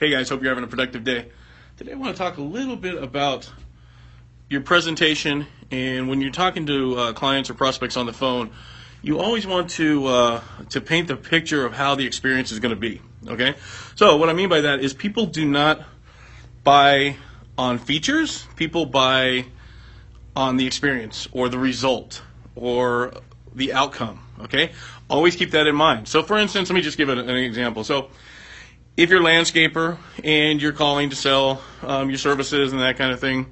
Hey guys, hope you're having a productive day. Today I want to talk a little bit about your presentation and when you're talking to uh, clients or prospects on the phone, you always want to uh, to paint the picture of how the experience is going to be. Okay, so what I mean by that is people do not buy on features; people buy on the experience or the result or the outcome. Okay, always keep that in mind. So, for instance, let me just give an, an example. So, if you're a landscaper and you're calling to sell um, your services and that kind of thing,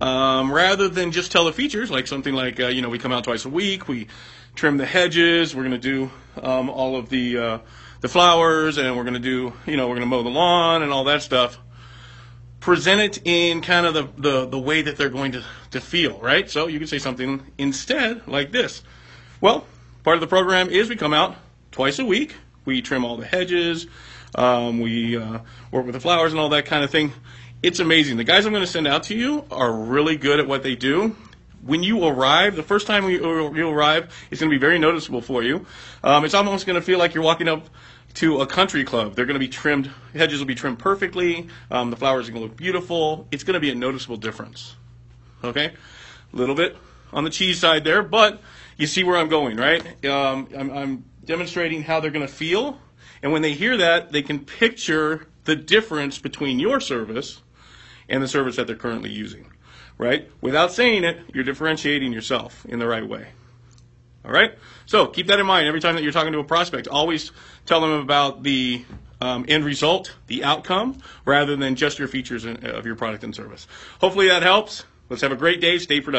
um, rather than just tell the features, like something like, uh, you know, we come out twice a week, we trim the hedges, we're going to do um, all of the uh, the flowers, and we're going to do, you know, we're going to mow the lawn and all that stuff. Present it in kind of the, the, the way that they're going to, to feel, right? So you can say something instead like this. Well, part of the program is we come out twice a week. We trim all the hedges. Um, we uh, work with the flowers and all that kind of thing. It's amazing. The guys I'm going to send out to you are really good at what they do. When you arrive, the first time you, you arrive, it's going to be very noticeable for you. Um, it's almost going to feel like you're walking up to a country club. They're going to be trimmed, hedges will be trimmed perfectly. Um, the flowers are going to look beautiful. It's going to be a noticeable difference. Okay? A little bit on the cheese side there, but you see where I'm going, right? Um, I'm, I'm demonstrating how they're going to feel. And when they hear that, they can picture the difference between your service and the service that they're currently using, right? Without saying it, you're differentiating yourself in the right way. All right? So keep that in mind every time that you're talking to a prospect. Always tell them about the um, end result, the outcome, rather than just your features of your product and service. Hopefully that helps. Let's have a great day. Stay productive.